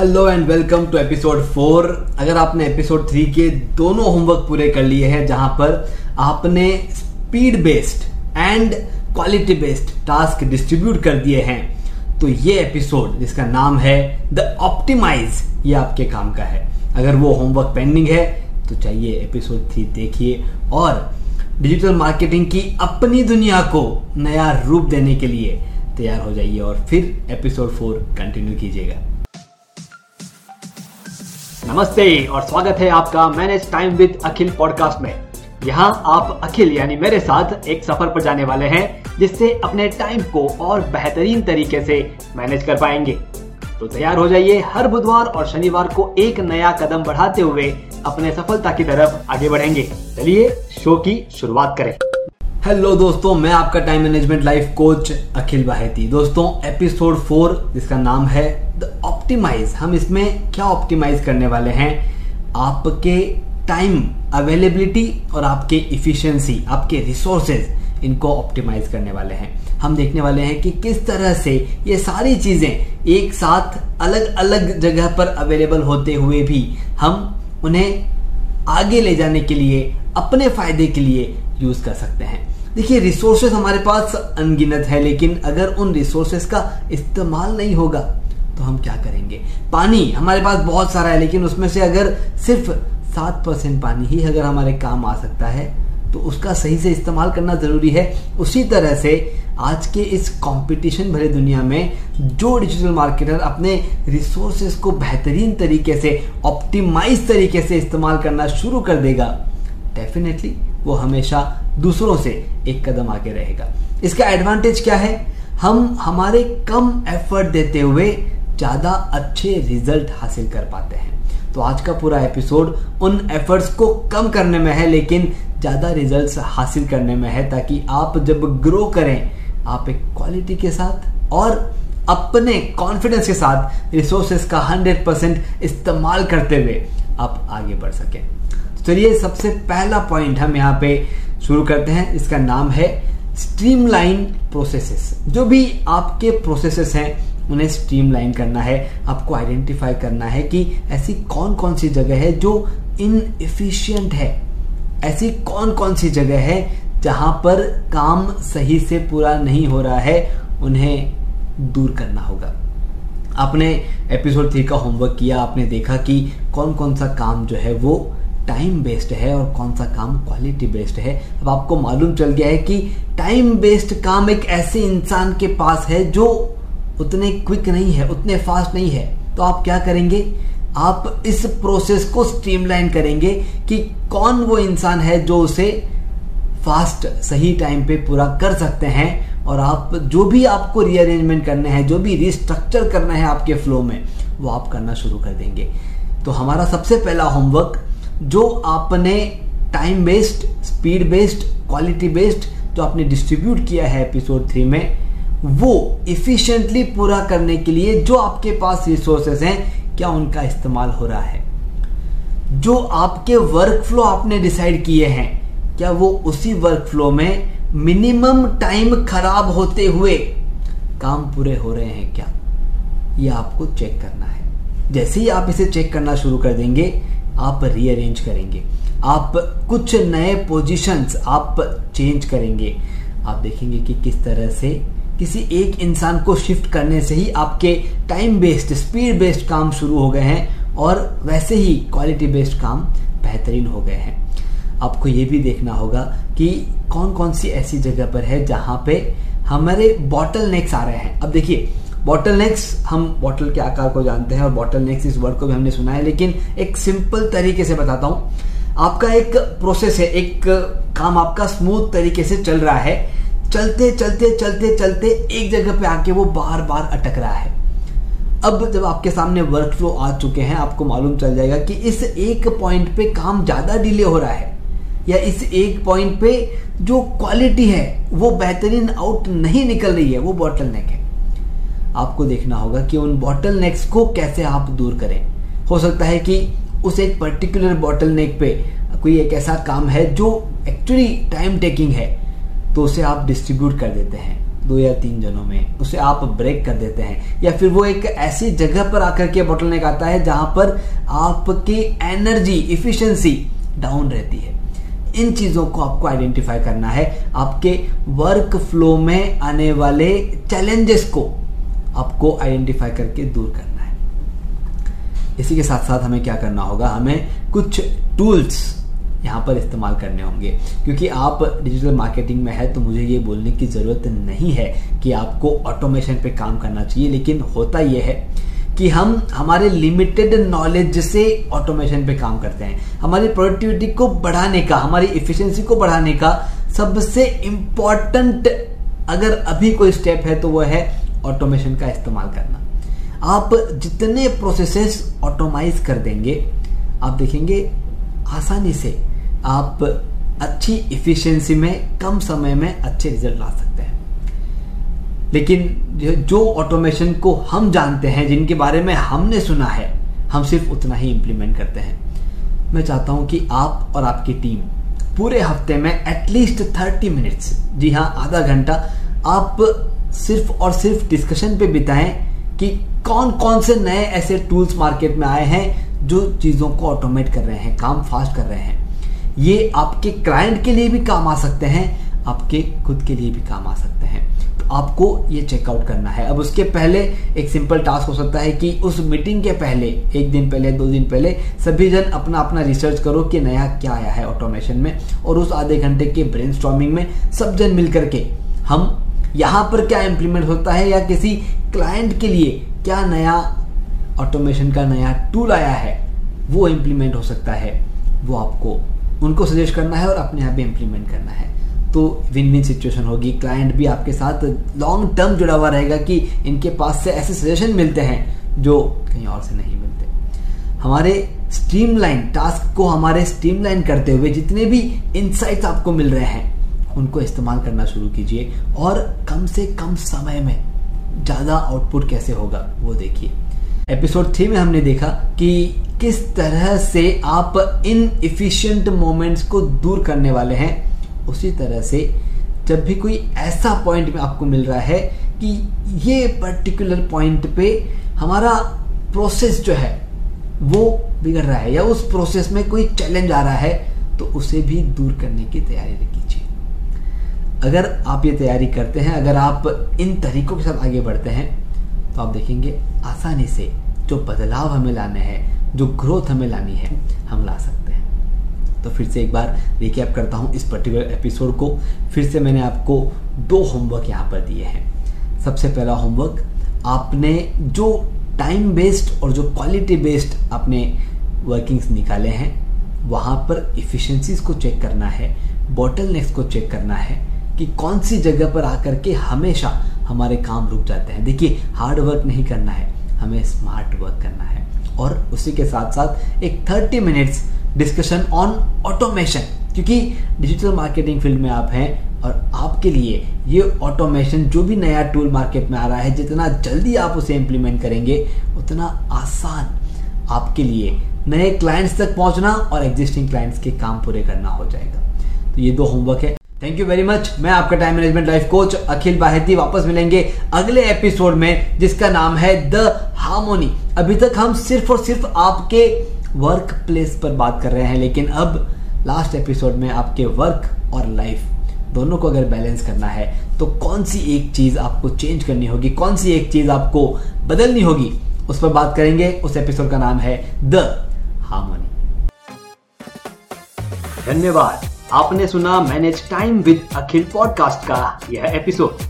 Hello and welcome to episode four अगर आपने episode three के दोनों होमवर्क पूरे कर लिए हैं, जहाँ पर आपने speed based and quality based task distribute कर दिए हैं तो ये एपिसोड जिसका नाम है द ऑप्टिमाइज ये आपके काम का है। अगर वो होमवर्क पेंडिंग है तो चाहिए एपिसोड थ्री देखिए और डिजिटल मार्केटिंग की अपनी दुनिया को नया रूप देने के लिए तैयार हो जाइए और फिर एपिसोड फोर कंटिन्यू कीजिएगा। नमस्ते और स्वागत है आपका manage time with Akhil podcast में। यहाँ आप अखिल यानी मेरे साथ एक सफ़र पर जाने वाले हैं, जिससे अपने टाइम को और बेहतरीन तरीके से मैनेज कर पाएँगे। तो तैयार हो जाइए हर बुधवार और शनिवार को एक नया कदम बढ़ाते हुए अपने सफलता की तरफ़ आगे बढ़ेंगे। चलिए शो की शुरुआत करें। हेलो दोस्तों, मैं आपका time management life coach Akhil Baheti. दोस्तों एपिसोड फोर जिसका नाम है ऑप्टिमाइज हम इसमें क्या ऑप्टिमाइज करने वाले हैं? आपके टाइम अवेलेबिलिटी और आपके इफिशियंसी आपके रिसोर्सेज इनको ऑप्टिमाइज करने वाले हैं। हम देखने वाले हैं कि किस तरह से ये सारी चीज़ें एक साथ अलग अलग जगह पर अवेलेबल होते हुए भी हम उन्हें आगे ले जाने के लिए, अपने फ़ायदे के लिए यूज़ कर सकते हैं। देखिए रिसोर्सेस हमारे पास अनगिनत है, लेकिन अगर उन रिसोर्सेस का इस्तेमाल नहीं होगा तो हम क्या करेंगे? पानी, हमारे पास बहुत सारा है, लेकिन उसमें से अगर सिर्फ़ सात परसेंट पानी ही अगर हमारे काम आ सकता है तो उसका सही से इस्तेमाल करना ज़रूरी है। उसी तरह से आज के इस कंपटीशन भरे दुनिया में जो डिजिटल मार्केटर अपने रिसोर्सेज को बेहतरीन तरीके से ऑप्टिमाइज तरीके से इस्तेमाल करना शुरू कर देगा डेफिनेटली वो हमेशा दूसरों से एक कदम आगे रहेगा। इसका एडवांटेज क्या है? हम हमारे कम एफर्ट देते हुए ज़्यादा अच्छे रिज़ल्ट हासिल कर पाते हैं। तो आज का पूरा एपिसोड उन एफर्ट्स को कम करने में है, लेकिन ज़्यादा रिजल्ट्स हासिल करने में है, ताकि आप जब ग्रो करें, आप एक क्वालिटी के साथ और अपने कॉन्फिडेंस के साथ रिसोर्सेस का 100 परसेंट इस्तेमाल करते हुए आप आगे बढ़ सकें। तो चलिए, सबसे पहला पॉइंट हम यहाँ पे शुरू करते हैं। इसका नाम है स्ट्रीमलाइन प्रोसेसेस। जो भी आपके प्रोसेसेस हैं उन्हें स्ट्रीमलाइन करना है, आपको आइडेंटिफाई करना है कि ऐसी कौन कौन सी जगह है जो इनएफिशिएंट है। ऐसी कौन कौन सी जगह है जहाँ पर काम सही से पूरा नहीं हो रहा है, उन्हें दूर करना होगा। आपने एपिसोड थ्री का होमवर्क किया, आपने देखा कि कौन कौन सा काम जो है वो टाइम बेस्ड है और कौन सा काम क्वालिटी बेस्ड है। अब आपको मालूम चल गया है कि टाइम बेस्ड काम एक ऐसे इंसान के पास है जो उतने क्विक नहीं है, उतने फास्ट नहीं है। तो आप क्या करेंगे? आप इस प्रोसेस को स्ट्रीमलाइन करेंगे कि कौन वो इंसान है जो उसे फास्ट सही टाइम पे पूरा कर सकते हैं और आप जो भी आपको रीअरेंजमेंट करने हैं, जो भी रिस्ट्रक्चर करना है आपके फ्लो में, वो आप करना शुरू कर देंगे। तो हमारा सबसे पहला होमवर्क जो आपने time based speed based quality based जो आपने डिस्ट्रीब्यूट किया है एपिसोड थ्री में वो इफिशियंटली पूरा करने के लिए जो आपके पास रिसोर्सेस हैं, क्या उनका इस्तेमाल हो रहा है? जो आपके वर्क फ्लो आपने डिसाइड किए हैं, क्या वो उसी वर्क फ्लो में मिनिमम टाइम खराब होते हुए काम पूरे हो रहे हैं क्या? ये आपको चेक करना है। जैसे ही आप इसे चेक करना शुरू कर देंगे, आप रीअरेंज करेंगे। आप कुछ नए पोजीशंस आप चेंज करेंगे। आप देखेंगे कि किस तरह से किसी एक इंसान को शिफ्ट करने से ही आपके टाइम बेस्ड स्पीड बेस्ड काम शुरू हो गए हैं और वैसे ही क्वालिटी बेस्ड काम बेहतरीन हो गए हैं। आपको ये भी देखना होगा कि कौन कौन सी ऐसी जगह पर है जहाँ पे हमारे बॉटल नेक्स आ रहे हैं। अब देखिए बॉटल नेक्स हम बॉटल के आकार को जानते हैं और बॉटल नेक्स इस वर्ड को भी हमने सुना है, लेकिन एक सिंपल तरीके से बताता हूँ। आपका एक प्रोसेस है, एक काम आपका स्मूथ तरीके से चल रहा है। चलते चलते चलते चलते एक जगह पे आके वो बार बार अटक रहा है। अब जब आपके सामने वर्क फ्लो आ चुके हैं, आपको मालूम चल जाएगा कि इस एक पॉइंट पे काम ज़्यादा डिले हो रहा है। या इस एक पॉइंट पे जो क्वालिटी है, वो बेहतरीन आउट नहीं निकल रही है, वो बॉटल नेक है। आपको देखना होगा कि उन बॉटल नेक्स को कैसे आप दूर करें। हो सकता है कि उस एक पर्टिकुलर बॉटल नेक पे कोई एक ऐसा काम है जो एक्चुअली टाइम टेकिंग है। तो उसे आप डिस्ट्रीब्यूट कर देते हैं, दो या तीन जनों में। उसे आप ब्रेक कर देते हैं। या फिर वो एक ऐसी जगह पर आकर के बोटल आता है जहाँ पर आपकी एनर्जी इफिशियंसी डाउन रहती है। इन चीज़ों को आपको आइडेंटिफाई करना है। आपके वर्क फ्लो में आने वाले चैलेंजेस को आपको आइडेंटिफाई करके दूर करना है। इसी के साथ साथ हमें क्या करना होगा? हमें कुछ टूल्स यहाँ पर इस्तेमाल करने होंगे। क्योंकि आप डिजिटल मार्केटिंग में है तो मुझे ये बोलने की ज़रूरत नहीं है कि आपको ऑटोमेशन पे काम करना चाहिए, लेकिन होता यह है कि हम हमारे लिमिटेड नॉलेज से ऑटोमेशन पे काम करते हैं। हमारी प्रोडक्टिविटी को बढ़ाने का, हमारी इफिशियंसी को बढ़ाने का सबसे इंपॉर्टेंट अगर अभी कोई स्टेप है तो वह है ऑटोमेशन का इस्तेमाल करना। आप जितने प्रोसेसेस ऑटोमाइज कर देंगे, आप देखेंगे आसानी से आप अच्छी इफ़िशेंसी में, कम समय में अच्छे रिज़ल्ट ला सकते हैं। लेकिन जो ऑटोमेशन को हम जानते हैं, जिनके बारे में हमने सुना है, हम सिर्फ़ उतना ही इंप्लीमेंट करते हैं। मैं चाहता हूँ कि आप और आपकी टीम पूरे हफ़्ते में एटलीस्ट थर्टी मिनट्स जी हाँ आधा घंटा आप सिर्फ़ और सिर्फ़ डिस्कशन पे बिताएँ कि कौन कौन से नए ऐसे टूल्स मार्केट में आए हैं, जो चीज़ों को ऑटोमेट कर रहे हैं, काम फास्ट कर रहे हैं। ये आपके क्लाइंट के लिए भी काम आ सकते हैं, आपके खुद के लिए भी काम आ सकते हैं। तो आपको ये चेकआउट करना है। अब उसके पहले एक सिंपल टास्क हो सकता है कि उस मीटिंग के पहले, एक दिन पहले, दो दिन पहले सभी जन अपना अपना रिसर्च करो कि नया क्या आया है ऑटोमेशन में और उस आधे घंटे के ब्रेन में सब जन मिल करके हम यहाँ पर क्या इम्प्लीमेंट होता है या किसी क्लाइंट के लिए क्या नया ऑटोमेशन का नया टूल आया है, वो इम्प्लीमेंट हो सकता है, वो आपको उनको सजेस्ट करना है और अपने आप भी इम्प्लीमेंट करना है। तो विन विन सिचुएशन होगी। क्लाइंट भी आपके साथ लॉन्ग टर्म जुड़ा हुआ रहेगा कि इनके पास से ऐसे सजेशन मिलते हैं जो कहीं और से नहीं मिलते। हमारे स्ट्रीमलाइन टास्क को हमारे स्ट्रीमलाइन करते हुए जितने भी इंसाइट्स आपको मिल रहे हैं, उनको इस्तेमाल करना शुरू कीजिए और कम से कम समय में ज़्यादा आउटपुट कैसे होगा वो देखिए। एपिसोड थ्री में हमने देखा कि किस तरह से आप इन इफिशियंट मोमेंट्स को दूर करने वाले हैं, उसी तरह से जब भी कोई ऐसा पॉइंट में आपको मिल रहा है कि ये पर्टिकुलर पॉइंट पे हमारा प्रोसेस जो है, वो बिगड़ रहा है या उस प्रोसेस में कोई चैलेंज आ रहा है तो उसे भी दूर करने की तैयारी कीजिए अगर आप ये तैयारी करते हैं, अगर आप इन तरीकों के साथ आगे बढ़ते हैं तो आप देखेंगे आसानी से जो बदलाव हमें लाने हैं जो ग्रोथ हमें लानी है, हम ला सकते हैं। तो फिर से एक बार रिकैप करता हूँ इस पर्टिकुलर एपिसोड को। फिर से मैंने आपको दो होमवर्क यहाँ पर दिए हैं। सबसे पहला होमवर्क आपने जो टाइम बेस्ड और जो क्वालिटी बेस्ड आपने वर्किंग्स निकाले हैं, वहाँ पर इफ़िशेंसीज को चेक करना है बॉटल को चेक करना है कि कौन सी जगह पर आकर के हमेशा हमारे काम रुक जाते हैं। देखिए हार्ड वर्क नहीं करना है, हमें स्मार्ट वर्क करना है। और उसी के साथ साथ एक thirty minutes discussion on automation क्योंकि डिजिटल मार्केटिंग फ़ील्ड में आप हैं और आपके लिए ये ऑटोमेशन जो भी नया टूल मार्केट में आ रहा है, जितना जल्दी आप उसे इम्प्लीमेंट करेंगे, उतना आसान आपके लिए नए क्लाइंट्स तक पहुँचना और एग्जिस्टिंग क्लाइंट्स के काम पूरे करना हो जाएगा। तो ये दो होमवर्क है। थैंक यू वेरी मच मैं आपका time management life coach Akhil Baheti वापस मिलेंगे अगले एपिसोड में, जिसका नाम है द हार्मोनी। अभी तक हम सिर्फ़ और सिर्फ़ आपके वर्क प्लेस पर बात कर रहे हैं, लेकिन अब लास्ट एपिसोड में आपके वर्क और लाइफ दोनों को अगर बैलेंस करना है तो कौन सी एक चीज़ आपको चेंज करनी होगी, कौन सी एक चीज़ आपको बदलनी होगी, उस पर बात करेंगे। उस एपिसोड का नाम है द हार्मोनी धन्यवाद। आपने सुना manage time with Akhil podcast का यह एपिसोड